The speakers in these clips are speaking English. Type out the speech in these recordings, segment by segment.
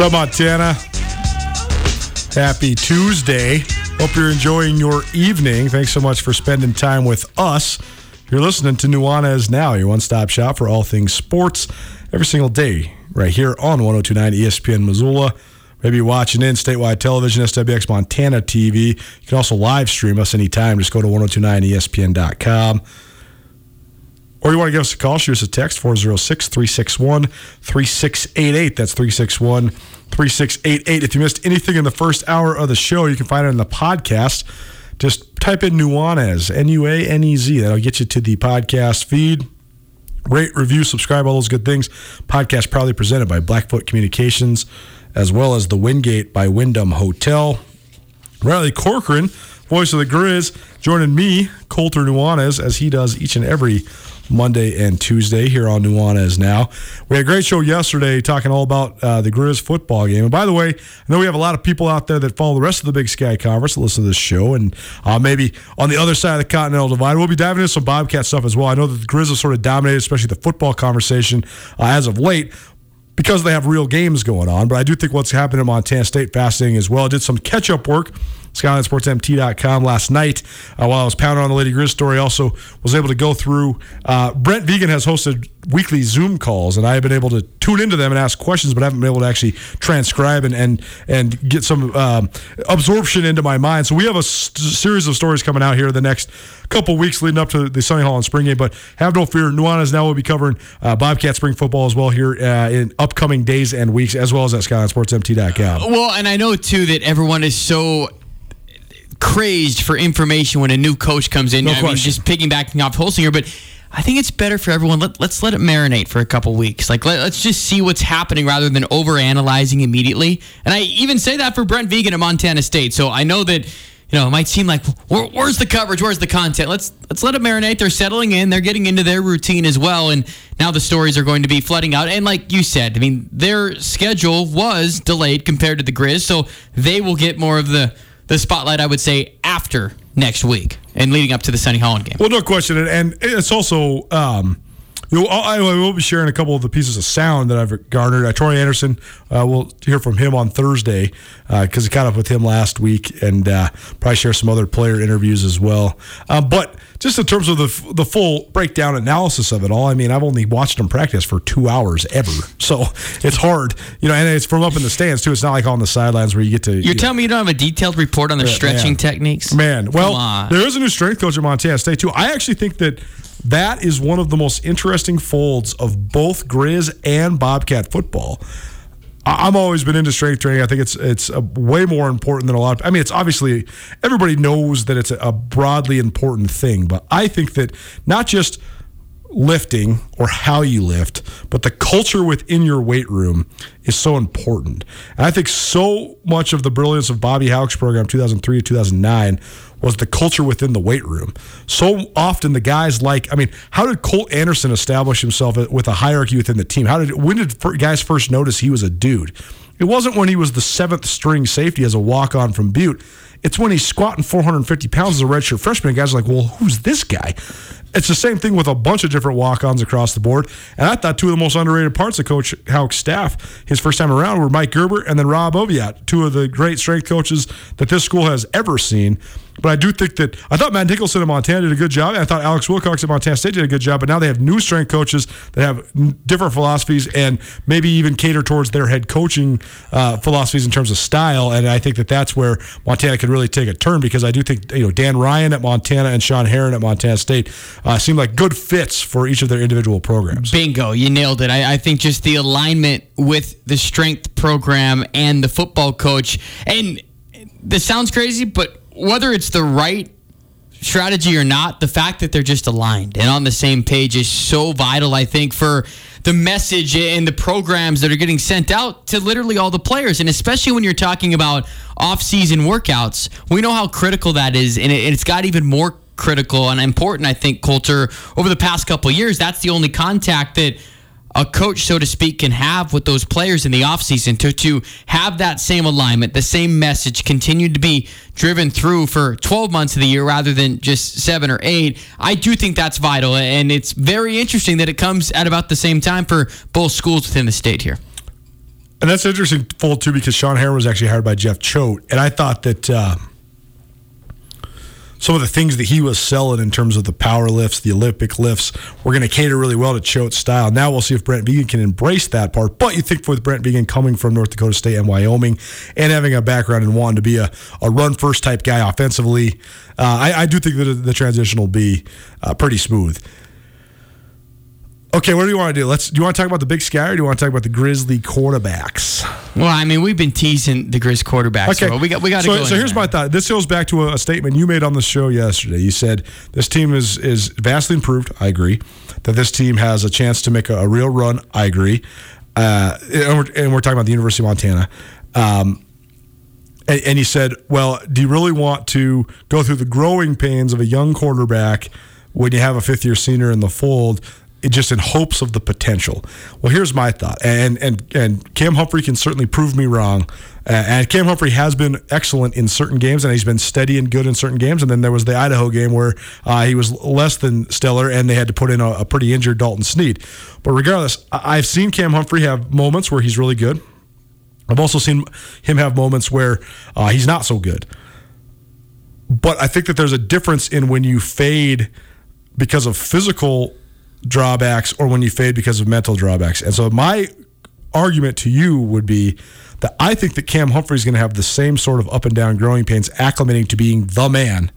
What's Montana? Happy Tuesday. Hope you're enjoying your evening. Thanks so much for spending time with us. You're listening to Nuanez Now, your one stop shop for all things sports every single day, right here on 1029 ESPN Missoula. Maybe you're watching in statewide television, SWX Montana TV. You can also live stream us anytime. Just go to 1029ESPN.com. Or you want to give us a call, shoot us a text, 406 361 3688. That's 361 3688. If you missed anything in the first hour of the show, you can find it in the podcast. Just type in Nuanez, N U A N E Z. That'll get you to the podcast feed. Rate, review, subscribe, all those good things. Podcast proudly presented by Blackfoot Communications, as well as the Wingate by Wyndham Hotel. Riley Corcoran, voice of the Grizz, joining me, Colter Nuanez, as he does each and every Monday and Tuesday here on Nuanez Now. We had a great show yesterday talking all about uh, the Grizz football game. And by the way, I know we have a lot of people out there that follow the rest of the Big Sky Conference that listen to this show, and uh, maybe on the other side of the Continental Divide. We'll be diving into some Bobcat stuff as well. I know that the Grizz have sort of dominated, especially the football conversation uh, as of late because they have real games going on. But I do think what's happening in Montana State fascinating as well. I did some catch up work. SkylineSportsMT.com last night uh, while I was pounding on the Lady Grizz story. Also was able to go through. Uh, Brent Vigen has hosted weekly Zoom calls, and I have been able to tune into them and ask questions, but I haven't been able to actually transcribe and and, and get some um, absorption into my mind. So we have a s- series of stories coming out here the next couple weeks leading up to the Sonny Holland Spring game. But have no fear, Nuanez now will be covering uh, Bobcat Spring football as well here uh, in upcoming days and weeks, as well as at SkylineSportsMT.com. Well, and I know too that everyone is so crazed for information when a new coach comes in. No I mean, question. just piggybacking off Holsinger, but I think it's better for everyone. Let, let's let it marinate for a couple weeks. Like let, us just see what's happening rather than over analyzing immediately. And I even say that for Brent Vigen at Montana State. So I know that. You know, it might seem like Where, where's the coverage? Where's the content? Let's let's let it marinate. They're settling in. They're getting into their routine as well, and now the stories are going to be flooding out. And like you said, I mean, their schedule was delayed compared to the Grizz, so they will get more of the the spotlight. I would say after next week and leading up to the Sonny Holland game. Well, no question, and, it's also um, You know, I, I will be sharing a couple of the pieces of sound that I've garnered. Uh, Troy Anderson, uh, we'll hear from him on Thursday because uh, I caught up with him last week and uh, probably share some other player interviews as well. Uh, but just in terms of the the full breakdown analysis of it all, I mean, I've only watched him practice for two hours ever, so it's hard, you know. And it's from up in the stands too. It's not like on the sidelines where you get to. You're you telling me you don't have a detailed report on their stretching man. techniques? Man, well, there is a new strength coach at Montana State too. I actually think that that is one of the most interesting folds of both Grizz and Bobcat football. I'm always been into strength training. I think it's it's uh, way more important than a lot. Of, I mean, it's obviously everybody knows that it's a broadly important thing, but I think that not just lifting or how you lift, but the culture within your weight room is so important. And I think so much of the brilliance of Bobby Hauck's program 2003 to 2009 was the culture within the weight room. So often the guys like, I mean, how did Colt Anderson establish himself with a hierarchy within the team? How did when did guys first notice he was a dude? It wasn't when he was the seventh string safety as a walk on from Butte. It's when he's squatting 450 pounds as a redshirt freshman. Guys are like, well, who's this guy? It's the same thing with a bunch of different walk-ons across the board. And I thought two of the most underrated parts of Coach Hauck's staff his first time around were Mike Gerber and then Rob Oviatt, two of the great strength coaches that this school has ever seen. But I do think that I thought Matt Nicholson at Montana did a good job. I thought Alex Wilcox at Montana State did a good job. But now they have new strength coaches that have different philosophies and maybe even cater towards their head coaching uh, philosophies in terms of style. And I think that that's where Montana could really take a turn because I do think you know Dan Ryan at Montana and Sean Heron at Montana State uh, seem like good fits for each of their individual programs. Bingo, you nailed it. I, I think just the alignment with the strength program and the football coach and this sounds crazy, but whether it's the right strategy or not, the fact that they're just aligned and on the same page is so vital, I think, for the message and the programs that are getting sent out to literally all the players. And especially when you're talking about off-season workouts, we know how critical that is. And it's got even more critical and important, I think, Colter, over the past couple years. That's the only contact that – a coach, so to speak, can have with those players in the offseason to, to have that same alignment, the same message continue to be driven through for 12 months of the year rather than just seven or eight. I do think that's vital. And it's very interesting that it comes at about the same time for both schools within the state here. And that's interesting, full too, because Sean Heron was actually hired by Jeff Choate. And I thought that. Uh, some of the things that he was selling in terms of the power lifts, the Olympic lifts, were going to cater really well to Choate's style. Now we'll see if Brent Vigen can embrace that part. But you think with Brent Vigen coming from North Dakota State and Wyoming and having a background and wanting to be a, a run first type guy offensively, uh, I, I, do think that the transition will be uh, pretty smooth. Okay, what do you want to do? Let's. Do you want to talk about the Big Sky, or do you want to talk about the Grizzly quarterbacks? Well, I mean, we've been teasing the Grizz quarterbacks. Okay, so we got we got to so, go. So here's my thought. This goes back to a, a, statement you made on the show yesterday. You said this team is is vastly improved. I agree. That this team has a chance to make a, a real run. I agree. Uh, and, we're, and, we're, talking about the University of Montana. Um, and, and he said, "Well, do you really want to go through the growing pains of a young quarterback?" when you have a fifth year senior in the fold just in hopes of the potential. Well, here's my thought, and and and Cam Humphrey can certainly prove me wrong. Uh, and Cam Humphrey has been excellent in certain games, and he's been steady and good in certain games. And then there was the Idaho game where uh, he was less than stellar, and they had to put in a, a pretty injured Dalton Sneed. But regardless, I've seen Cam Humphrey have moments where he's really good. I've also seen him have moments where uh, he's not so good. But I think that there's a difference in when you fade because of physical drawbacks or when you fade because of mental drawbacks. And so my argument to you would be that I think that Cam Humphrey is going to have the same sort of up and down growing pains acclimating to being the man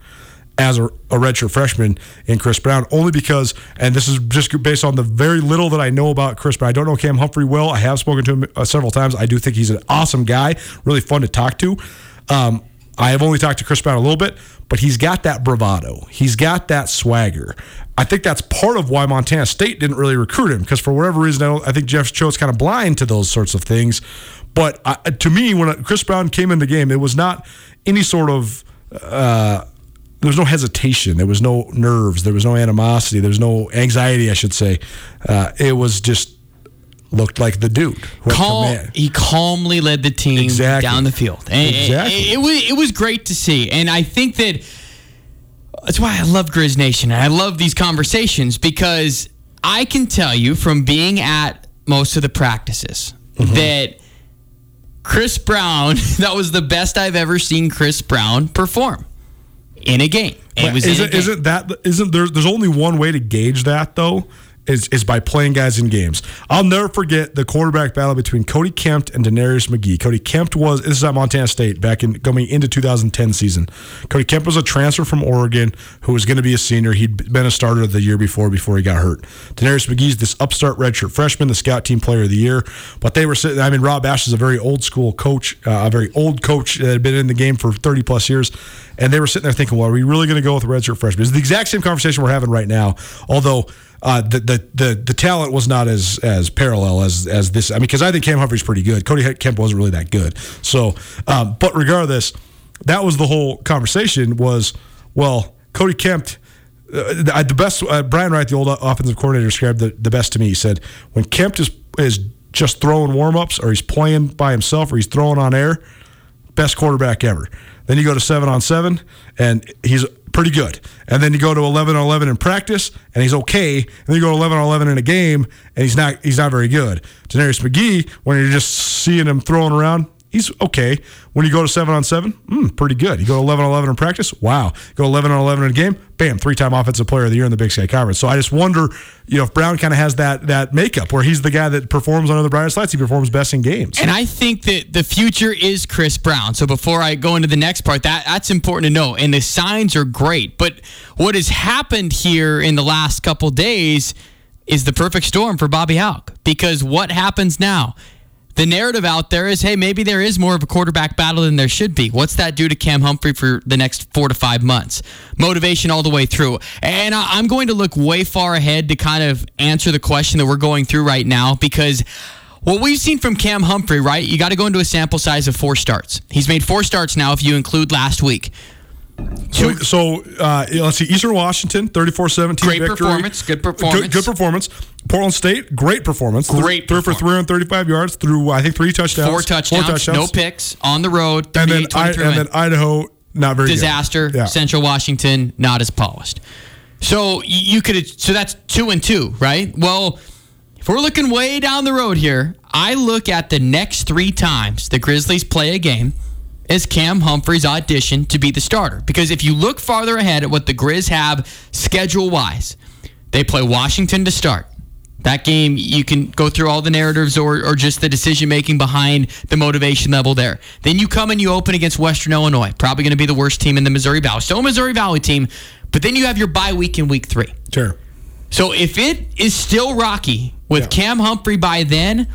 as a, a redshirt freshman in Chris Brown, only because, and this is just based on the very little that I know about Chris Brown. I don't know Cam Humphrey well. I have spoken to him uh, several times. I do think he's an awesome guy, really fun to talk to. Um, I have only talked to Chris Brown a little bit, but he's got that bravado. He's got that swagger. I think that's part of why Montana State didn't really recruit him because for whatever reason, I, I think Jeff Choate's kind of blind to those sorts of things. But I, to me, when Chris Brown came in the game, it was not any sort of. Uh, there was no hesitation. There was no nerves. There was no animosity. There was no anxiety, I should say. Uh, it was just looked like the dude. Calm, he calmly led the team exactly. down the field. And exactly. It, it, was, it was great to see. And I think that that's why I love Grizz Nation. And I love these conversations because I can tell you from being at most of the practices Mm-hmm. that Chris Brown, that was the best I've ever seen Chris Brown perform in a game. It was isn't, game. isn't that isn't there? There's only one way to gauge that though. Is, is by playing guys in games. I'll never forget the quarterback battle between Cody Kempt and DeNarius McGhee. Cody Kempt was this is at Montana State back in going into 2010 season. Cody Kempt was a transfer from Oregon who was going to be a senior. He'd been a starter the year before before he got hurt. DeNarius McGhee's this upstart redshirt freshman, the scout team player of the year. But they were sitting. I mean, Rob Ash is a very old school coach, uh, a very old coach that had been in the game for 30 plus years. And they were sitting there thinking, well, are we really going to go with a redshirt freshman? It's the exact same conversation we're having right now. Although uh, the, the the the talent was not as as parallel as as this. I mean, because I think Cam Humphrey's pretty good. Cody Kempt wasn't really that good. So, um, but regardless, that was the whole conversation. Was well, Cody Kempt. Uh, the best uh, Brian Wright, the old offensive coordinator, described the, the best to me. He said, "When Kempt is is just throwing warm ups, or he's playing by himself, or he's throwing on air, best quarterback ever. Then you go to seven on seven, and he's pretty good. And then you go to eleven on eleven in practice, and he's okay. And then you go to eleven on eleven in a game, and he's not he's not very good. DeNarius McGhee, when you're just seeing him throwing around, he's okay. When you go to seven on seven, mm, pretty good. You go to 11 on 11 in practice, wow. Go 11 on 11 in a game, bam, three time offensive player of the year in the Big Sky Conference. So I just wonder, you know, if Brown kind of has that that makeup where he's the guy that performs under the brightest lights, he performs best in games. And I think that the future is Chris Brown. So before I go into the next part, that that's important to know. And the signs are great. But what has happened here in the last couple days is the perfect storm for Bobby Hauck. Because what happens now? The narrative out there is, hey, maybe there is more of a quarterback battle than there should be. What's that do to Cam Humphrey for the next four to five months? Motivation all the way through. And I'm going to look way far ahead to kind of answer the question that we're going through right now because what we've seen from Cam Humphrey, right? You got to go into a sample size of four starts. He's made four starts now if you include last week. So, so uh, let's see. Eastern Washington, 34-17 Great victory. performance, good performance. Good, good performance. Portland State, great performance. Great Threw for 335 yards through, I think, three touchdowns. Four touchdowns, no picks on the road. And then, I, and then Idaho, not very good. disaster. Yeah. Central Washington not as polished. So you could so that's two and two, right? Well, if we're looking way down the road here, I look at the next three times the Grizzlies play a game as Cam Humphrey's audition to be the starter. Because if you look farther ahead at what the Grizz have schedule wise, they play Washington to start. That game, you can go through all the narratives or, or just the decision making behind the motivation level there. Then you come and you open against Western Illinois, probably going to be the worst team in the Missouri Valley. Still a Missouri Valley team, but then you have your bye week in week three. Sure. So if it is still rocky with Yeah. Cam Humphrey by then,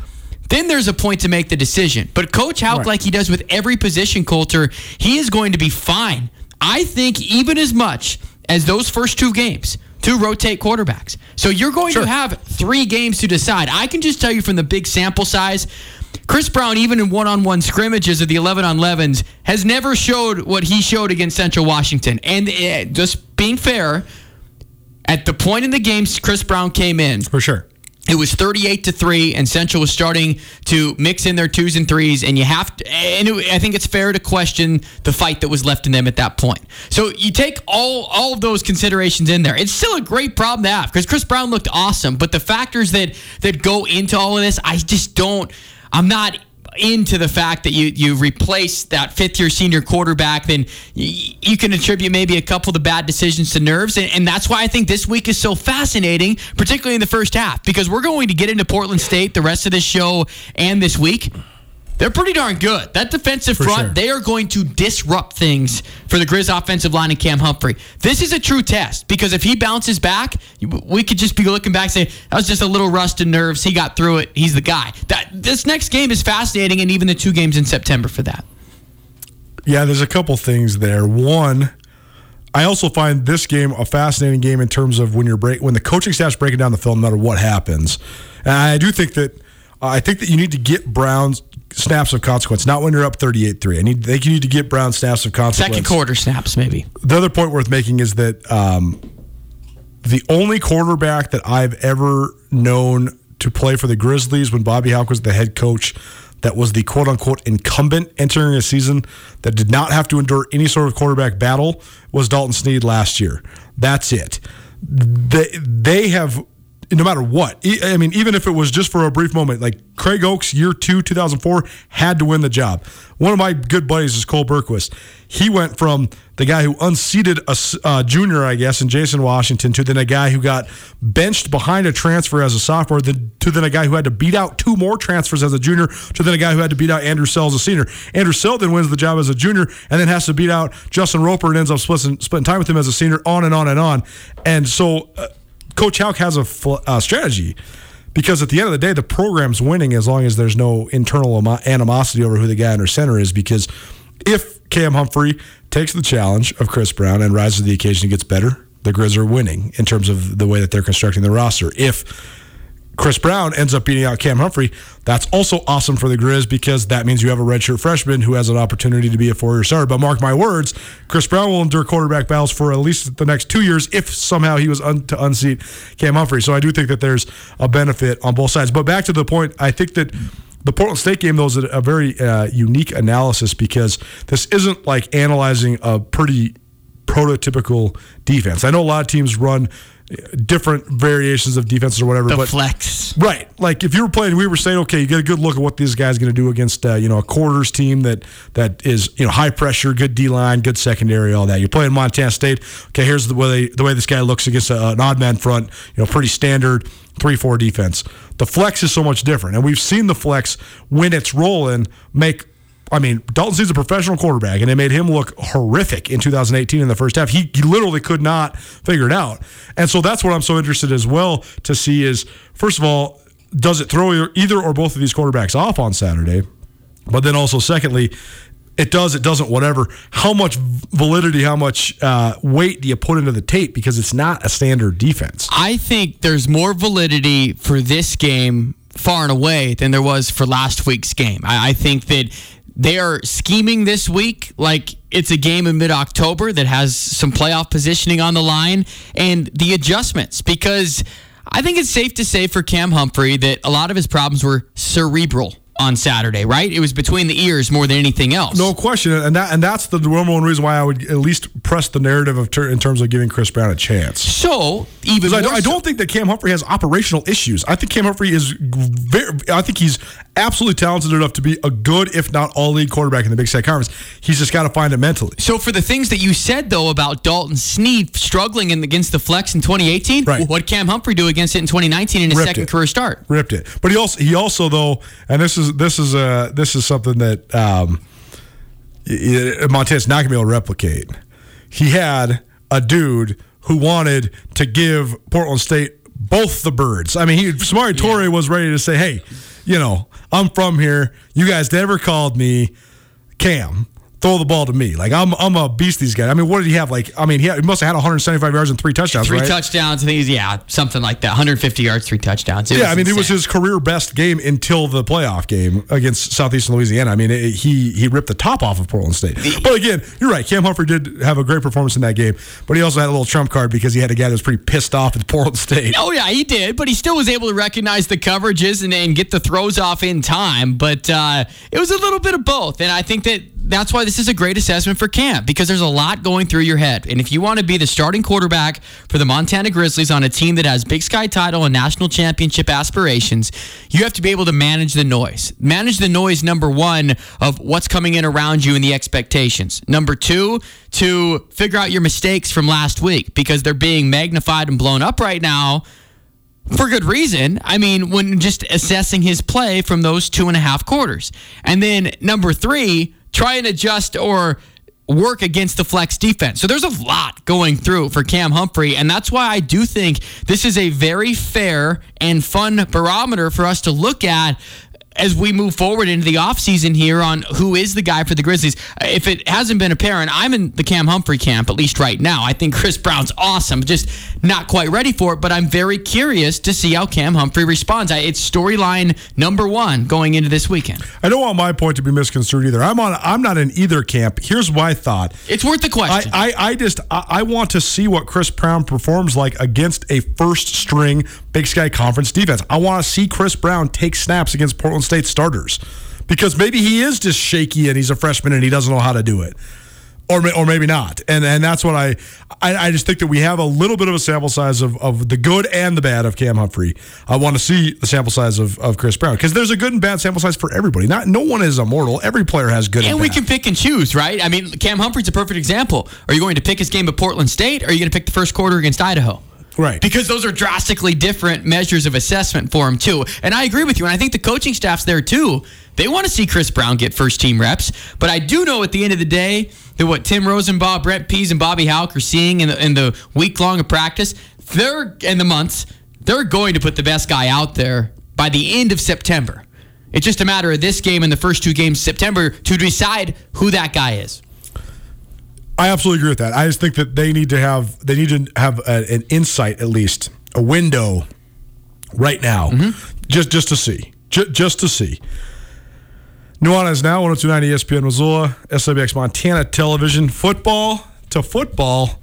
then there's a point to make the decision. But Coach Hauck, Right. like he does with every position, Colter, he is going to be fine. I think even as much as those first two games to rotate quarterbacks. So you're going Sure. to have three games to decide. I can just tell you from the big sample size. Chris Brown, even in one-on-one scrimmages of the 11 on 11s, has never showed what he showed against Central Washington. And uh, just being fair, at the point in the game Chris Brown came in, For sure. It was 38 to 3 and Central was starting to mix in their twos and threes and you have to and it, I think it's fair to question the fight that was left in them at that point. So you take all all of those considerations in there. It's still a great problem to have because Chris Brown looked awesome, but the factors that that go into all of this, I just don't I'm not into the fact that you you replace that fifth year senior quarterback, then you can attribute maybe a couple of the bad decisions to nerves, and, and that's why I think this week is so fascinating, particularly in the first half, because we're going to get into Portland State the rest of this show and this week. They're pretty darn good. That defensive front, sure. they are going to disrupt things for the Grizz offensive line and Cam Humphrey. This is a true test because if he bounces back, we could just be looking back and say, that was just a little rust and nerves. He got through it. He's the guy. That This next game is fascinating, and even the two games in September for that. Yeah, there's a couple things there. One, I also find this game a fascinating game in terms of when you're break when the coaching staff's breaking down the film, no matter what happens. And I do think that I think that you need to get Brown's snaps of consequence, not when you're up 38-3. I need think you need to get Brown snaps of consequence. Second quarter snaps, maybe. The other point worth making is that um, the only quarterback that I've ever known to play for the Grizzlies when Bobby Hauck was the head coach that was the quote unquote incumbent entering a season that did not have to endure any sort of quarterback battle was Dalton Sneed last year. That's it. They, they have no matter what. I mean, even if it was just for a brief moment, like Craig Ochs, year two, 2004, had to win the job. One of my good buddies is Cole Bergquist. He went from the guy who unseated a uh, junior, I guess, in Jason Washington, to then a guy who got benched behind a transfer as a sophomore, then, to then a guy who had to beat out two more transfers as a junior, to then a guy who had to beat out Andrew Selle as a senior. Andrew Selle then wins the job as a junior, and then has to beat out Justin Roper and ends up splitting, splitting time with him as a senior, on and on and on. And so. Uh, Coach Hauck has a fl- uh, strategy because at the end of the day, the program's winning as long as there's no internal animosity over who the guy under center is. Because if Cam Humphrey takes the challenge of Chris Brown and rises to the occasion and gets better, the Grizz are winning in terms of the way that they're constructing the roster. If Chris Brown ends up beating out Cam Humphrey, that's also awesome for the Grizz because that means you have a redshirt freshman who has an opportunity to be a four-year starter. But mark my words, Chris Brown will endure quarterback battles for at least the next two years if somehow he was un- to unseat Cam Humphrey. So I do think that there's a benefit on both sides. But back to the point, I think that the Portland State game, though, is a, a very uh, unique analysis because this isn't like analyzing a pretty prototypical defense. I know a lot of teams run different variations of defenses or whatever, The but flex. Right. Like if you were playing, we were saying, okay, you get a good look at what these guy's going to do against, uh, you know, a quarters team that that is, you know, high pressure, good D line, good secondary, all that. You're playing Montana State. Okay, here's the way the way this guy looks against a, an odd man front. You know, pretty standard three four defense. The flex is so much different, and we've seen the flex when it's rolling make I mean, Dalton Sneed's a professional quarterback, and it made him look horrific in 2018 in the first half. He, he literally could not figure it out. And so that's what I'm so interested as well to see is, first of all, does it throw either or both of these quarterbacks off on Saturday? But then also, secondly, it does, it doesn't, whatever. How much validity, how much uh, weight do you put into the tape? Because it's not a standard defense. I think there's more validity for this game far and away than there was for last week's game. I, I think that they are scheming this week like it's a game in mid October that has some playoff positioning on the line and the adjustments because I think it's safe to say for Cam Humphrey that a lot of his problems were cerebral on Saturday, right? It was between the ears more than anything else. No question, and that and that's the number one reason why I would at least press the narrative of ter- in terms of giving Chris Brown a chance. So even I, don't- I don't think that Cam Humphrey has operational issues. I think Cam Humphrey is very. I think he's absolutely talented enough to be a good, if not all league quarterback in the Big Sky Conference. He's just got to find it mentally. So for the things that you said though about Dalton Sneed struggling in, against the flex in 2018, Right. what Cam Humphrey do against it in 2019 in his Ripped second it. career start? ripped it. But he also he also though, and this is this is uh this is something that um, Montana's not gonna be able to replicate. He had a dude who wanted to give Portland State both the birds. I mean, he Samori Toure was ready to say, "Hey, you know, I'm from here. You guys never called me Cam." Throw the ball to me. Like I'm, I'm a beast. These guys. I mean, what did he have? Like, I mean, he, had, he must have had 175 yards and three touchdowns. Three right? touchdowns. I think he's yeah, something like that. 150 yards, three touchdowns. It Yeah, I mean, it was his career best game until the playoff game against Southeastern Louisiana. I mean, it, he he ripped the top off of Portland State. But again, you're right. Cam Humphrey did have a great performance in that game, but he also had a little trump card because he had a guy that was pretty pissed off at Portland State. Oh yeah, he did, but he still was able to recognize the coverages and, and get the throws off in time. But uh, it was a little bit of both, and I think that that's why this is a great assessment for Camp because there's a lot going through your head, and if you want to be the starting quarterback for the Montana Grizzlies on a team that has Big Sky title and national championship aspirations, you have to be able to manage the noise. Manage the noise. Number one of what's coming in around you and the expectations. Number two, to figure out your mistakes from last week because they're being magnified and blown up right now for good reason. I mean, when just assessing his play from those two and a half quarters. And then number three, try and adjust or work against the flex defense. So there's a lot going through for Cam Humphrey. And that's why I do think this is a very fair and fun barometer for us to look at as we move forward into the offseason here on who is the guy for the Grizzlies. Uh, if it hasn't been apparent, I'm in the Cam Humphrey camp, at least right now. I think Chris Brown's awesome, just not quite ready for it, but I'm very curious to see how Cam Humphrey responds. It's storyline number one going into this weekend. I don't want my point to be misconstrued either. I'm on. I'm not in either camp. Here's my thought. It's worth the I, question. I, I just I, I want to see what Chris Brown performs like against a first string Big Sky Conference defense. I want to see Chris Brown take snaps against Portland State starters because maybe he is just shaky and he's a freshman and he doesn't know how to do it. or or maybe not. And and that's what I, I I just think that we have a little bit of a sample size of, of the good and the bad of Cam Humphrey. I want to see the sample size of, of Chris Brown because there's a good and bad sample size for everybody. Not no one is immortal. Every player has good and, and we bad. can pick and choose, right? I mean, Cam Humphrey's a perfect example. Are you going to pick his game at Portland State, or are you going to pick the first quarter against Idaho? Right. Because those are drastically different measures of assessment for him, too. And I agree with you. And I think the coaching staff's there, too. They want to see Chris Brown get first team reps. But I do know at the end of the day that what Timm Rosenbach, Brent Pease, and Bobby Hauck are seeing in the, in the week long of practice, they're in the months, they're going to put the best guy out there by the end of September. It's just a matter of this game and the first two games September to decide who that guy is. I absolutely agree with that. I just think that they need to have they need to have a, an insight at least a window right now, mm-hmm. just just to see, just, just to see. Nuanez now 1029 ESPN Missoula, SWX Montana Television, football to football,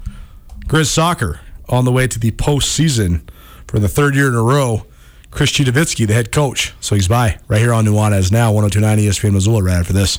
Grizz soccer on the way to the postseason for the third year in a row. Chris Citowicki, the head coach, so he's by right here on Nuanez now 1029 ESPN Missoula right after this.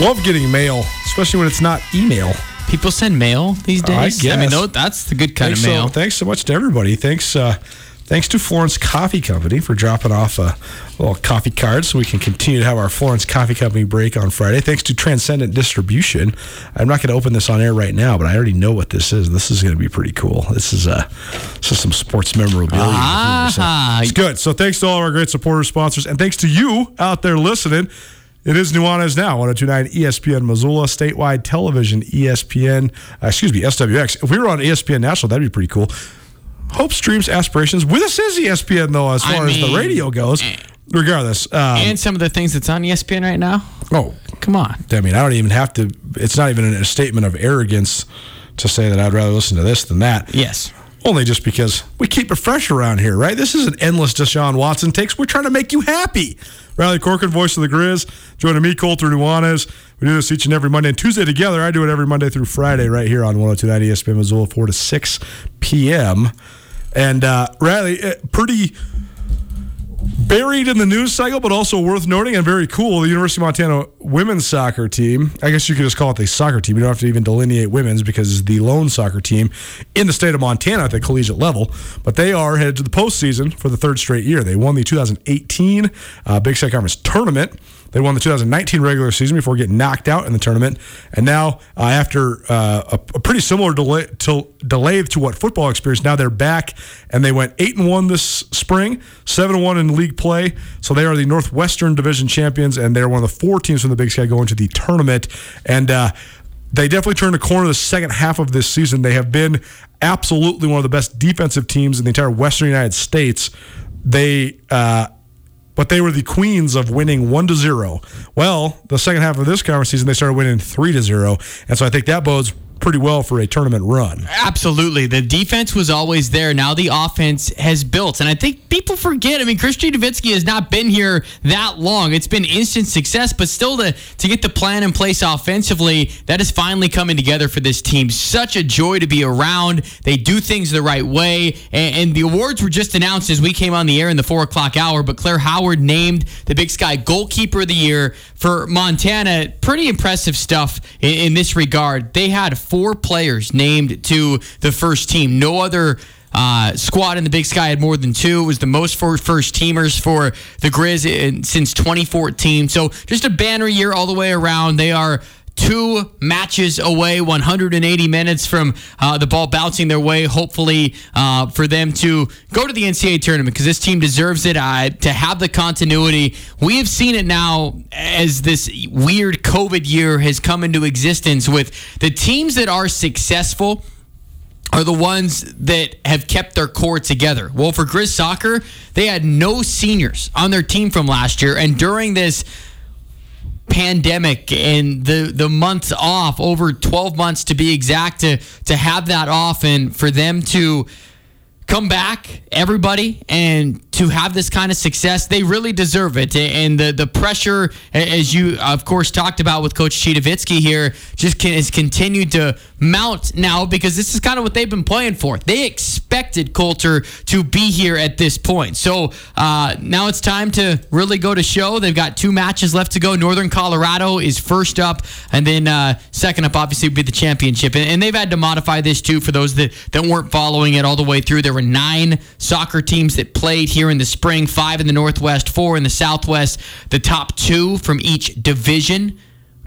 Love getting mail, especially when it's not email. People send mail these days. I guess. I mean, no, that's the good kind thanks of mail. So, thanks so much to everybody. Thanks, uh, thanks to Florence Coffee Company for dropping off a little coffee card so we can continue to have our Florence Coffee Company break on Friday. Thanks to Transcendent Distribution. I'm not going to open this on air right now, but I already know what this is. This is going to be pretty cool. This is uh, this is some sports memorabilia. Ah, it's good. So thanks to all of our great supporters, sponsors, and thanks to you out there listening. It is Nuanez now, 1029 ESPN Missoula, statewide television, ESPN, uh, excuse me, SWX. If we were on ESPN National, that'd be pretty cool. Hopes, dreams, aspirations. Well, this is ESPN, though, as far I mean, as the radio goes. Eh. Regardless. Um, and some of the things that's on ESPN right now. Oh, come on. I mean, I don't even have to, it's not even a statement of arrogance to say that I'd rather listen to this than that. Yes. Only just because we keep it fresh around here, right? This is an endless Deshaun Watson takes. We're trying to make you happy. Riley Corcoran, voice of the Grizz, joining me, Colter Nuanez. We do this each and every Monday and Tuesday together. I do it every Monday through Friday right here on 1029 ESPN Missoula, 4 to 6 p.m. And uh, Riley, uh, pretty buried in the news cycle, but also worth noting and very cool. The University of Montana women's soccer team. I guess you could just call it the soccer team. You don't have to even delineate women's because it's the lone soccer team in the state of Montana at the collegiate level. But they are headed to the postseason for the third straight year. They won the 2018 uh, Big Sky Conference tournament. They won the 2019 regular season before getting knocked out in the tournament. And now, uh, after uh, a, a, pretty similar delay to, delay to what football experienced, now they're back and they went 8 and 1 this spring, 7 and 1 in league play. So they are the Northwestern Division champions, and they're one of the four teams from the Big Sky going to the tournament. And, uh, they definitely turned a corner the second half of this season. They have been absolutely one of the best defensive teams in the entire Western United States. They uh, but they were the queens of winning one to zero. Well, the second half of this conference season, they started winning three to zero, and so I think that bodes pretty well for a tournament run. Absolutely. The defense was always there. Now the offense has built. And I think people forget. I mean, Chris Citowicki has not been here that long. It's been instant success, but still to, to get the plan in place offensively, that is finally coming together for this team. Such a joy to be around. They do things the right way. And, and the awards were just announced as we came on the air in the four o'clock hour, but Claire Howard named the Big Sky Goalkeeper of the Year for Montana. Pretty impressive stuff in, in this regard. They had four players named to the first team. No other uh, squad in the Big Sky had more than two. It was the most for first teamers for the Grizz in, since 2014. So just a banner year all the way around. They are two matches away, 180 minutes from uh, the ball bouncing their way. Hopefully, uh, for them to go to the NCAA tournament because this team deserves it. Uh, to have the continuity, we have seen it now as this weird COVID year has come into existence with the teams that are successful are the ones that have kept their core together. Well, for Grizz soccer, they had no seniors on their team from last year, and during this pandemic and the the months off over 12 months to be exact to to have that off and for them to come back everybody and to have this kind of success they really deserve it. And the the pressure as you of course talked about with coach Citowicki here just can, has continued to mount now because this is kind of what they've been playing for. They expected Colter to be here at this point. So uh, now it's time to really go to show. They've got two matches left to go. Northern Colorado is first up and then uh, second up obviously would be the championship. And, and they've had to modify this too for those that, that weren't following it all the way through. There were nine soccer teams that played here in the spring, five in the Northwest, four in the Southwest. The top two from each division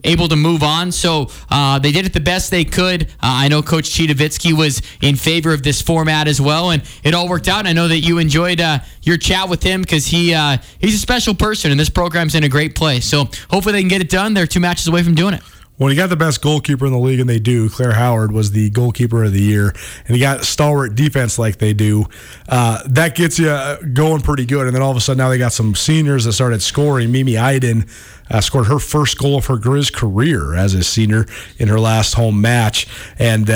able to move on. So uh, they did it the best they could. Uh, I know Coach Citowicki was in favor of this format as well, and it all worked out. I know that you enjoyed uh, your chat with him because he uh, he's a special person, and this program's in a great place. So hopefully they can get it done. They're two matches away from doing it. When you got the best goalkeeper in the league, and they do, Claire Howard was the goalkeeper of the year, and you got stalwart defense like they do, uh, that gets you going pretty good. And then all of a sudden, now they got some seniors that started scoring. Mimi Eiden uh, scored her first goal of her Grizz career as a senior in her last home match, and.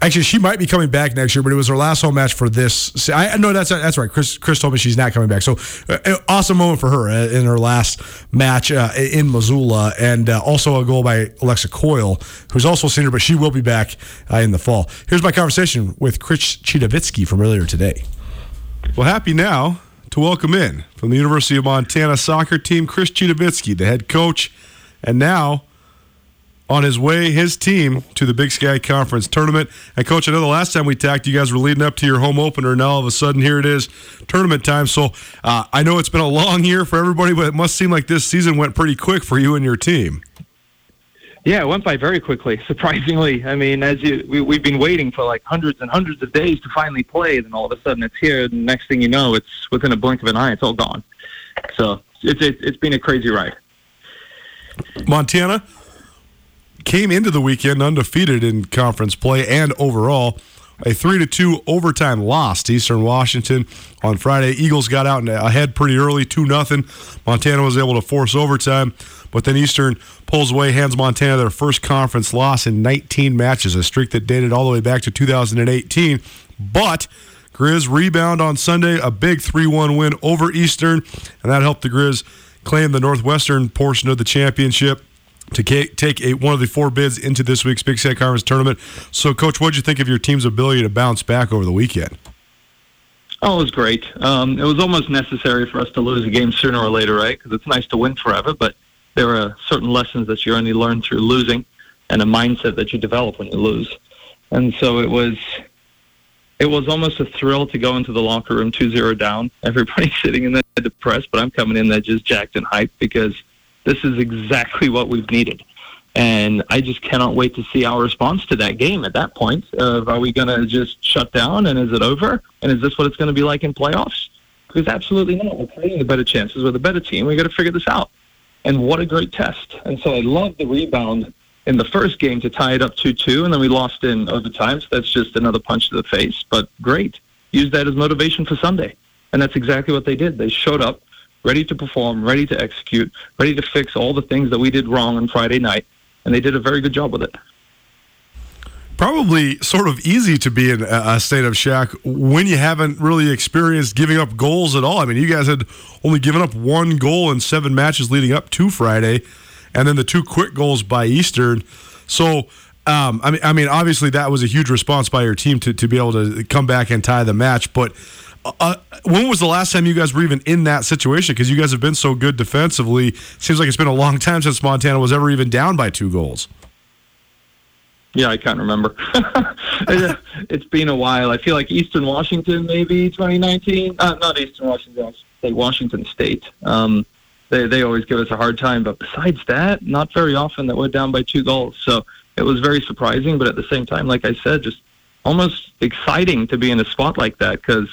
Uh, Actually, she might be coming back next year, but it was her last home match for this. I know that's that's right. Chris Chris told me she's not coming back. So, uh, awesome moment for her uh, in her last match uh, in Missoula, and uh, also a goal by Alexa Coyle, who's also a senior, but she will be back uh, in the fall. Here's my conversation with Chris Citowicki from earlier today. Well, happy now to welcome in from the University of Montana soccer team Chris Citowicki, the head coach, and now on his way, his team, to the Big Sky Conference tournament. And, Coach, I know the last time we talked, you guys were leading up to your home opener. Now, all of a sudden, here it is, tournament time. So, uh, I know it's been a long year for everybody, but it must seem like this season went pretty quick for you and your team. Yeah, it went by very quickly, surprisingly. I mean, as you, we, we've been waiting for like hundreds and hundreds of days to finally play, and all of a sudden it's here. And next thing you know, it's within a blink of an eye, it's all gone. So it's, it's, it's been a crazy ride. Montana, came into the weekend undefeated in conference play and overall. A three to two overtime loss to Eastern Washington on Friday. Eagles got out ahead pretty early, two nothing. Montana was able to force overtime, but then Eastern pulls away, hands Montana their first conference loss in 19 matches, a streak that dated all the way back to 2018. But Grizz rebound on Sunday, a big 3 1 win over Eastern, and that helped the Grizz claim the Northwestern portion of the championship to take a, one of the four bids into this week's Big Sky Conference tournament. So, Coach, what did you think of your team's ability to bounce back over the weekend? Oh, it was great. Um, it was almost necessary for us to lose a game sooner or later, right? Because it's nice to win forever, but there are certain lessons that you only learn through losing and a mindset that you develop when you lose. And so it was it was almost a thrill to go into the locker room 2-0 down. Everybody's sitting in there depressed, but I'm coming in there just jacked and hyped because – this is exactly what we've needed. And I just cannot wait to see our response to that game at that point. Of are we going to just shut down and is it over? And is this what it's going to be like in playoffs? Because absolutely not. We're creating the better chances with a better team. We got to figure this out. And what a great test. And so I love the rebound in the first game to tie it up 2-2, and then we lost in overtime. So that's just another punch to the face. But great. Use that as motivation for Sunday. And that's exactly what they did. They showed up ready to perform, ready to execute, ready to fix all the things that we did wrong on Friday night. and they did a very good job with it probably sort of easy to be in a state of shock when you haven't really experienced giving up goals at all. I mean, you guys had only given up one goal in seven matches leading up to Friday, and then the two quick goals by Eastern. So, um, I mean, I mean, obviously that was a huge response by your team to, to be able to come back and tie the match. But uh, when was the last time you guys were even in that situation? Because you guys have been so good defensively. Seems like it's been a long time since Montana was ever even down by two goals. Yeah, I can't remember. it's been a while. I feel like Eastern Washington, maybe 2019. Uh, not Eastern Washington, like Washington State. Um, they they always give us a hard time, but besides that, not very often that we're down by two goals. So it was very surprising, but at the same time, like I said, just almost exciting to be in a spot like that because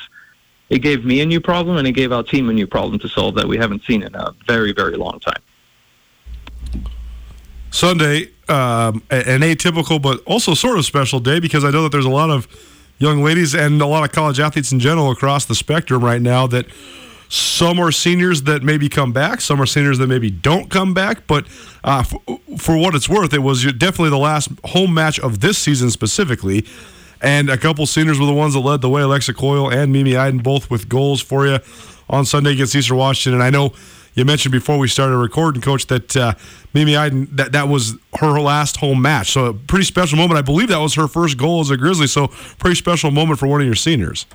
it gave me a new problem and it gave our team a new problem to solve that we haven't seen in a very very long time. Sunday, um, an atypical but also sort of special day because I know that there's a lot of young ladies and a lot of college athletes in general across the spectrum right now that some are seniors that maybe come back, some are seniors that maybe don't come back. But uh, for, for what it's worth, it was definitely the last home match of this season specifically. And a couple seniors were the ones that led the way. Alexa Coyle and Mimi Eiden both with goals for you on Sunday against Eastern Washington. And I know you mentioned before we started recording, Coach, that uh, Mimi Eiden that that was her last home match. So a pretty special moment. I believe that was her first goal as a Grizzly. So pretty special moment for one of your seniors.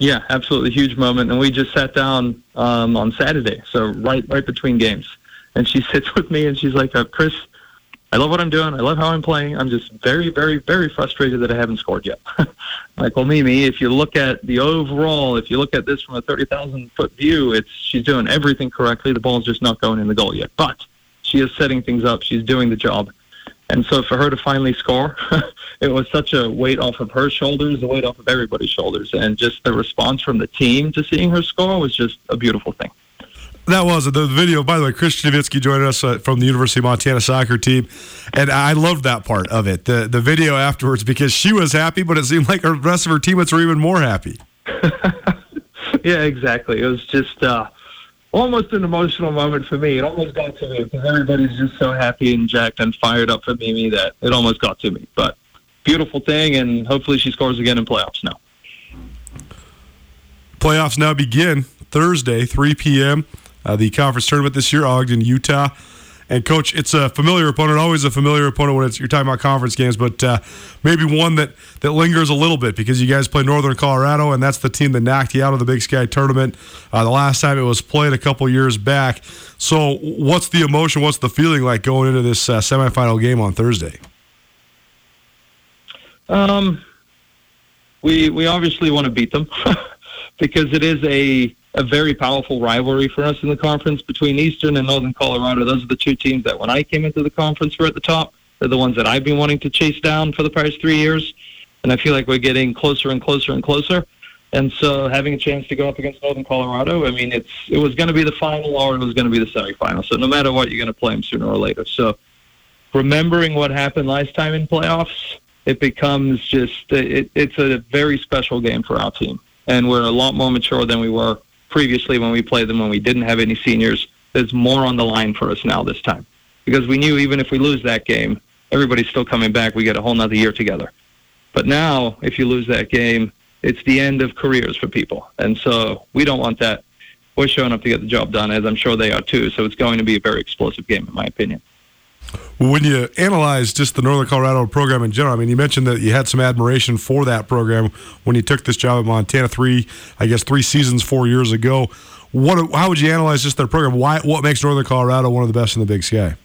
Yeah, absolutely huge moment. And we just sat down um, on Saturday, so right right between games. And she sits with me and she's like, uh, "Chris, I love what I'm doing. I love how I'm playing. I'm just very, very, very frustrated that I haven't scored yet. like, well, Mimi, if you look at the overall, if you look at this from a 30,000 foot view, it's she's doing everything correctly. The ball's just not going in the goal yet. But she is setting things up. She's doing the job. And so for her to finally score, it was such a weight off of her shoulders, a weight off of everybody's shoulders. And just the response from the team to seeing her score was just a beautiful thing. That was the video. By the way, Chris Citowicki joined us uh, from the University of Montana soccer team, and I loved that part of it. The the video afterwards because she was happy, but it seemed like the rest of her teammates were even more happy. yeah, exactly. It was just uh, almost an emotional moment for me. It almost got to me because everybody's just so happy and jacked and fired up for Mimi that it almost got to me. But beautiful thing, and hopefully she scores again in playoffs now. Playoffs now begin Thursday, 3 p.m uh, the conference tournament this year, Ogden, Utah. And coach, it's a familiar opponent, always a familiar opponent when it's you're talking about conference games, but uh, maybe one that that lingers a little bit because you guys play Northern Colorado, and that's the team that knocked you out of the Big Sky tournament uh, the last time it was played a couple years back. So, what's the emotion? What's the feeling like going into this uh, semifinal game on Thursday? Um, we we obviously want to beat them because it is a a very powerful rivalry for us in the conference between Eastern and Northern Colorado. Those are the two teams that when I came into the conference were at the top. They're the ones that I've been wanting to chase down for the past three years. And I feel like we're getting closer and closer and closer. And so having a chance to go up against Northern Colorado, I mean, it's it was going to be the final or it was going to be the semifinal. So no matter what, you're going to play them sooner or later. So remembering what happened last time in playoffs, it becomes just it, it's a very special game for our team, and we're a lot more mature than we were previously when we played them when we didn't have any seniors. There's more on the line for us now this time because we knew even if we lose that game, everybody's still coming back. We get a whole nother year together. But now, if you lose that game, it's the end of careers for people. And so we don't want that. We're showing up to get the job done, as I'm sure they are too. So it's going to be a very explosive game, in my opinion. When you analyze just the Northern Colorado program in general, I mean, you mentioned that you had some admiration for that program when you took this job at Montana three, I guess, three seasons, four years ago. What, how would you analyze just their program? Why, what makes Northern Colorado one of the best in the Big Sky?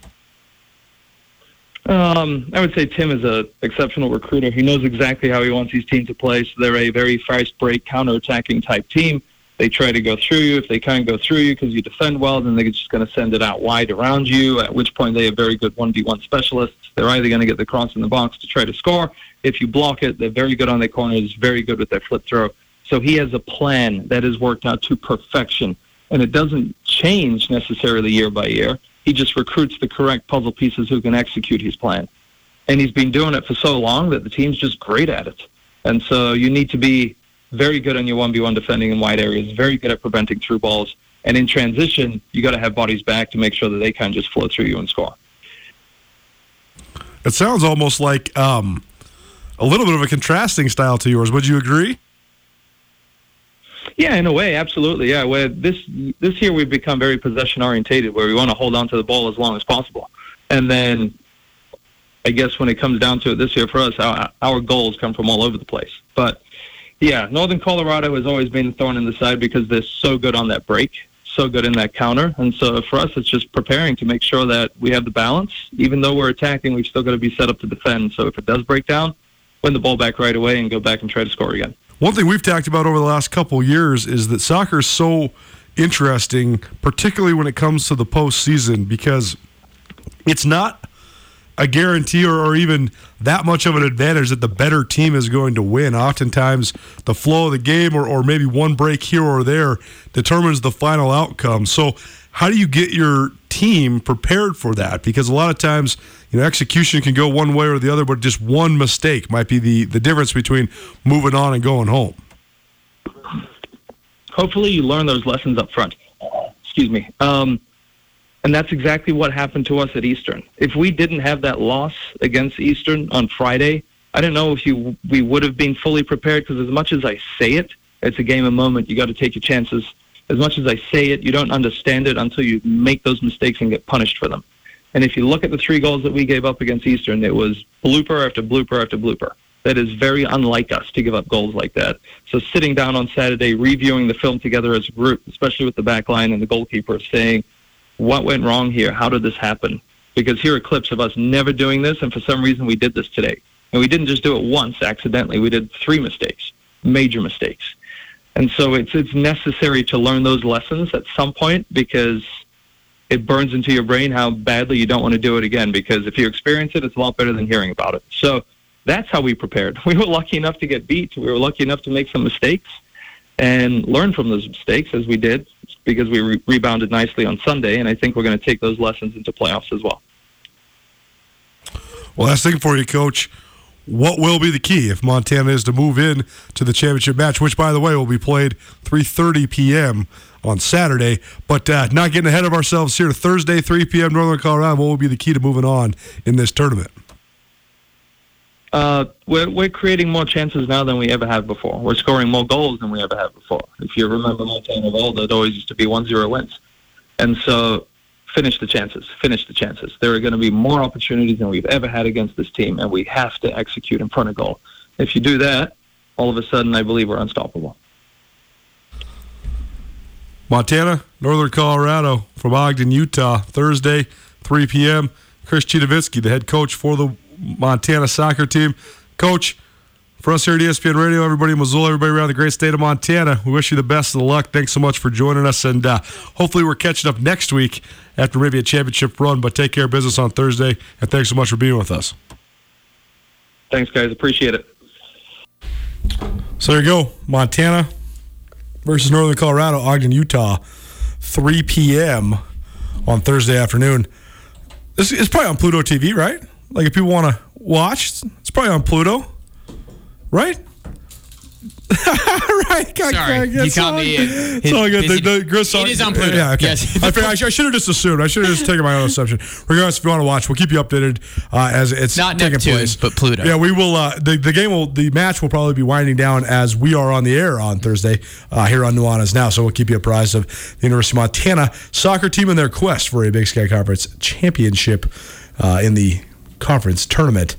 Um, I would say Tim is an exceptional recruiter. He knows exactly how he wants his team to play. So they're a very fast break, counter-attacking type team they try to go through you. If they can't go through you because you defend well, then they're just going to send it out wide around you, at which point they have very good 1v1 specialists. They're either going to get the cross in the box to try to score. If you block it, they're very good on their corners, very good with their flip throw. So he has a plan that has worked out to perfection. And it doesn't change necessarily year by year. He just recruits the correct puzzle pieces who can execute his plan. And he's been doing it for so long that the team's just great at it. And so you need to be very good on your 1v1 defending in wide areas, very good at preventing through balls. And in transition, you got to have bodies back to make sure that they can't just flow through you and score. It sounds almost like um, a little bit of a contrasting style to yours. Would you agree? Yeah, in a way, absolutely. Yeah, where this this year we've become very possession orientated, where we want to hold on to the ball as long as possible, and then I guess when it comes down to it this year for us, our, our goals come from all over the place. But yeah, Northern Colorado has always been a thorn in the side because they're so good on that break, so good in that counter, and so for us, it's just preparing to make sure that we have the balance. Even though we're attacking, we've still got to be set up to defend. So if it does break down, win the ball back right away and go back and try to score again. One thing we've talked about over the last couple years is that soccer is so interesting, particularly when it comes to the postseason, because it's not a guarantee or, or, even that much of an advantage that the better team is going to win. Oftentimes, the flow of the game or, or maybe one break here or there determines the final outcome. So, how do you get your team prepared for that? Because a lot of times, you know, execution can go one way or the other, but just one mistake might be the, the difference between moving on and going home. Hopefully, you learn those lessons up front. Excuse me. Um, and that's exactly what happened to us at Eastern. If we didn't have that loss against Eastern on Friday, I don't know if you we would have been fully prepared because as much as I say it, it's a game of moment. You got to take your chances. As much as I say it, you don't understand it until you make those mistakes and get punished for them. And if you look at the three goals that we gave up against Eastern, it was blooper after blooper after blooper. That is very unlike us to give up goals like that. So sitting down on Saturday, reviewing the film together as a group, especially with the back line and the goalkeeper, saying, what went wrong here? How did this happen? Because here are clips of us never doing this, and for some reason we did this today. And we didn't just do it once accidentally. We did three mistakes, major mistakes. And so it's it's necessary to learn those lessons at some point because it burns into your brain how badly you don't want to do it again. Because if you experience it, it's a lot better than hearing about it. So that's how we prepared. We were lucky enough to get beat. We were lucky enough to make some mistakes and learn from those mistakes as we did because we re- rebounded nicely on Sunday. And I think we're going to take those lessons into playoffs as well. Well, last thing for you, Coach. What will be the key if Montana is to move in to the championship match, which, by the way, will be played 3:30 p.m. on Saturday? But uh, not getting ahead of ourselves here. Thursday, 3 p.m. Northern Colorado. What will be the key to moving on in this tournament? Uh, we're, we're creating more chances now than we ever have before. We're scoring more goals than we ever have before. If you remember Montana of old, it always used to be 1-0 wins. And so finish the chances, finish the chances. There are going to be more opportunities than we've ever had against this team, and we have to execute in front of goal. If you do that, all of a sudden I believe we're unstoppable. Montana, Northern Colorado from Ogden, Utah, Thursday, 3 p.m. Chris Citowicki, the head coach for the Montana soccer team. Coach, for us here at ESPN Radio, everybody in Missoula, everybody around the great state of Montana, we wish you the best of the luck. Thanks so much for joining us, and uh, hopefully we're catching up next week after maybe a championship run. But take care of business on Thursday, and thanks so much for being with us. Thanks, guys. Appreciate it. So there you go, Montana versus Northern Colorado, Ogden, Utah, 3 p.m. on Thursday afternoon. This is probably on Pluto TV, right? Like if people want to watch, it's probably on Pluto, right? right. Got, Sorry, you caught me. It's all good. The, the, Chris, it is on Pluto. Yeah, okay. Yes. I, I, should have just assumed. I should have just taken my own assumption. Regardless, if you want to watch, we'll keep you updated uh, as it's not taking Neptune, place. but Pluto. Yeah, we will. Uh, the the game will. The match will probably be winding down as we are on the air on Thursday uh, here on Nuanez now. So we'll keep you apprised of the University of Montana soccer team and their quest for a Big Sky Conference championship uh, in the conference tournament.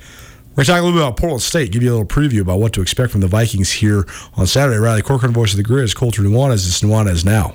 We're going to talk a little bit about Portland State, give you a little preview about what to expect from the Vikings here on Saturday. Riley Corcoran, voice of the Grizz, Colter Nuanez. It's Nuanez now.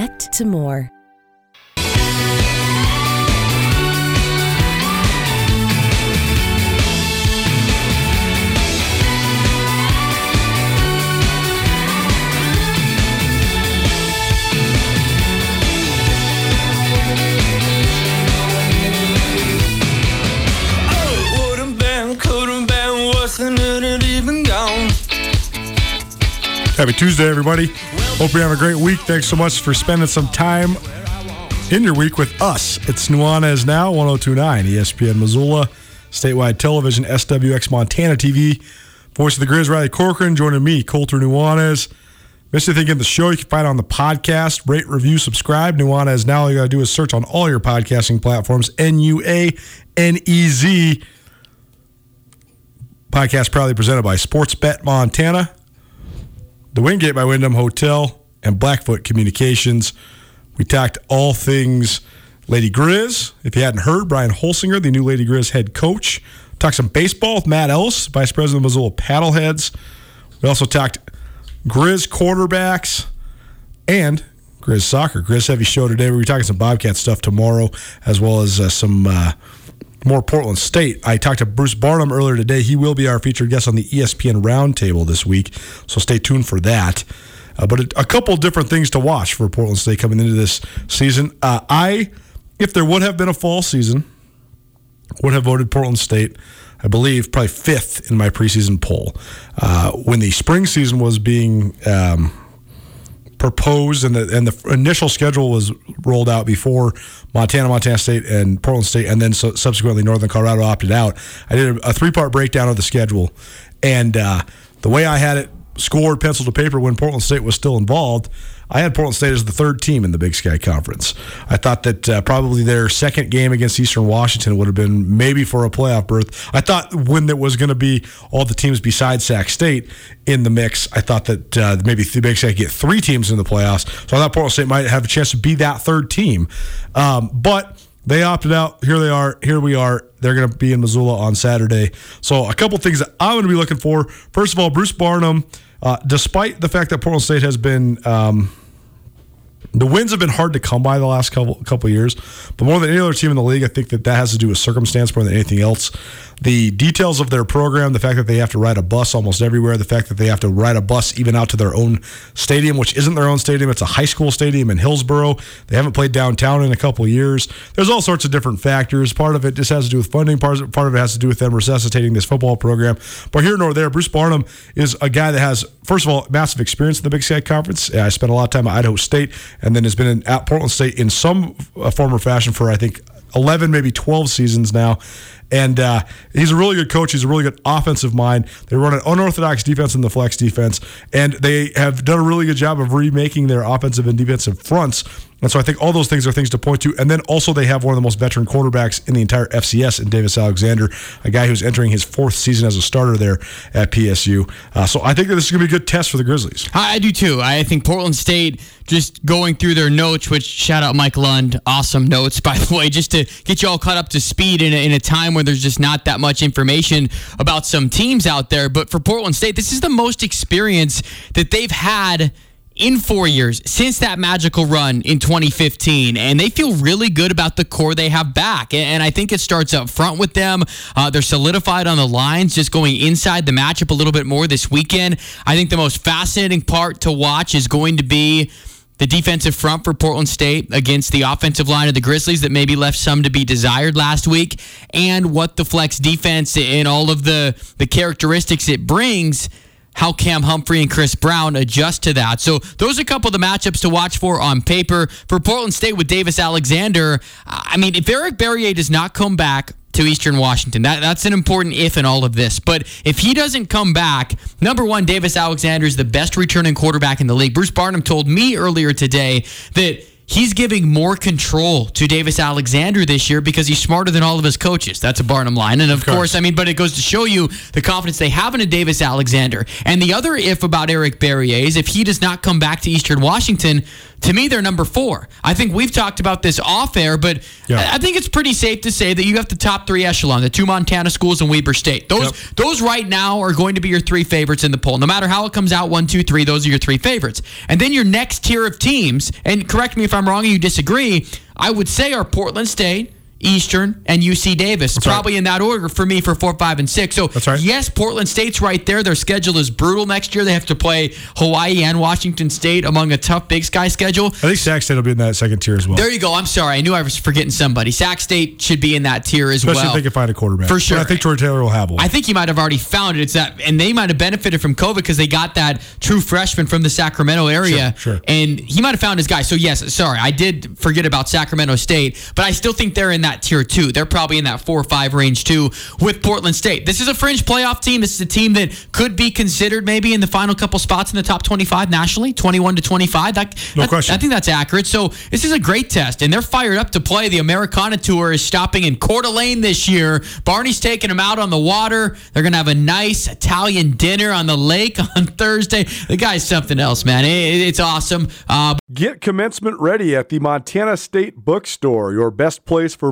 connect to more. Happy Tuesday, everybody. Hope you have a great week. Thanks so much for spending some time in your week with us. It's Nuanez Now, 1029, ESPN Missoula, statewide television, SWX Montana TV. Voice of the Grizz, Riley Corcoran, joining me, Colter Nuanez. Missed anything in the show, you can find on the podcast. Rate, review, subscribe. Nuanez Now, all you got to do is search on all your podcasting platforms, N U A N E Z. Podcast proudly presented by Sportsbet Montana the Wingate by Wyndham Hotel, and Blackfoot Communications. We talked all things Lady Grizz. If you hadn't heard, Brian Holsinger, the new Lady Grizz head coach. Talked some baseball with Matt Ellis, Vice President of Missoula Paddleheads. We also talked Grizz quarterbacks and Grizz soccer. Grizz heavy show today. We're talking some Bobcat stuff tomorrow, as well as uh, some uh, more Portland State. I talked to Bruce Barnum earlier today. He will be our featured guest on the ESPN Roundtable this week, so stay tuned for that. Uh, but a, a couple different things to watch for Portland State coming into this season. Uh, I, if there would have been a fall season, would have voted Portland State. I believe probably fifth in my preseason poll. Uh, when the spring season was being um, proposed and the and the initial schedule was rolled out before Montana, Montana State, and Portland State, and then so subsequently Northern Colorado opted out. I did a, a three part breakdown of the schedule, and uh, the way I had it scored pencil to paper when Portland State was still involved. I had Portland State as the third team in the Big Sky Conference. I thought that uh, probably their second game against Eastern Washington would have been maybe for a playoff berth. I thought when there was going to be all the teams besides Sac State in the mix, I thought that uh, maybe the Big Sky could get three teams in the playoffs. So I thought Portland State might have a chance to be that third team. Um, but they opted out. Here they are. Here we are. They're going to be in Missoula on Saturday. So a couple things that I'm going to be looking for. First of all, Bruce Barnum. Uh, despite the fact that Portland State has been um, the wins have been hard to come by the last couple couple years, but more than any other team in the league, I think that that has to do with circumstance more than anything else. The details of their program, the fact that they have to ride a bus almost everywhere, the fact that they have to ride a bus even out to their own stadium, which isn't their own stadium, it's a high school stadium in Hillsboro. They haven't played downtown in a couple years. There's all sorts of different factors. Part of it just has to do with funding. Part of it has to do with them resuscitating this football program. But here nor there, Bruce Barnum is a guy that has, first of all, massive experience in the Big Sky Conference. I spent a lot of time at Idaho State, and then has been in, at Portland State in some uh, form or fashion for I think 11, maybe 12 seasons now. And uh, he's a really good coach. He's a really good offensive mind. They run an unorthodox defense in the flex defense, and they have done a really good job of remaking their offensive and defensive fronts. And so I think all those things are things to point to. And then also they have one of the most veteran quarterbacks in the entire FCS in Davis Alexander, a guy who's entering his fourth season as a starter there at PSU. Uh, so I think that this is going to be a good test for the Grizzlies. I do too. I think Portland State just going through their notes, which shout out Mike Lund, awesome notes by the way, just to get you all caught up to speed in a, in a time where there's just not that much information about some teams out there. But for Portland State, this is the most experience that they've had in four years since that magical run in 2015 and they feel really good about the core they have back and i think it starts up front with them. Uh, they're solidified on the lines just going inside the matchup a little bit more this weekend. I think the most fascinating part to watch is going to be the defensive front for Portland State against the offensive line of the Grizzlies that maybe left some to be desired last week, and what the flex defense and all of the the characteristics it brings how Cam Humphrey and Chris Brown adjust to that. So those are a couple of the matchups to watch for on paper. For Portland State with Davis Alexander, I mean, if Eric Barriere does not come back to Eastern Washington, that, that's an important if in all of this. But if he doesn't come back, number one, Davis Alexander is the best returning quarterback in the league. Bruce Barnum told me earlier today that he's giving more control to Davis Alexander this year because he's smarter than all of his coaches. That's a Barnum line. And of, course. I mean, but it goes to show you the confidence they have in a Davis Alexander. And the other if about Eric Barriere is if he does not come back to Eastern Washington, to me, they're number four. I think we've talked about this off air, but Yeah. I I think it's pretty safe to say that you have the top three echelon, the two Montana schools and Weber State. Those Yep. those right now are going to be your three favorites in the poll. No matter how it comes out, one, two, three, those are your three favorites. And then your next tier of teams, and correct me if I'm wrong and you disagree, I would say are Portland State, Eastern, and UC Davis. right. Probably in that order for me for four, five, and six. So That's right. yes, Portland State's right there. Their schedule is brutal next year. They have to play Hawaii and Washington State among a tough Big Sky schedule. I think Sac State will be in that second tier as well. There you go. I'm sorry. I knew I was forgetting somebody. Sac State should be in that tier as Especially well. if they can find a quarterback. For But sure. I think Troy Taylor will have one. I think he might have already found it. It's that, and they might have benefited from COVID because they got that true freshman from the Sacramento area, Sure, sure. and he might have found his guy. So yes, sorry, I did forget about Sacramento State, but I still think they're in that tier two. They're probably in that four or five range too with Portland State. This is a fringe playoff team. This is a team that could be considered maybe in the final couple spots in the top 25 nationally, 21 to 25. That, No that- question. I think that's accurate. So this is a great test, and they're fired up to play. The Americana Tour is stopping in Coeur d'Alene this year. Barney's taking them out on the water. They're gonna have a nice Italian dinner on the lake on Thursday. The guy's something else, man. It- it's awesome. Uh, Get commencement ready at the Montana State Bookstore, your best place for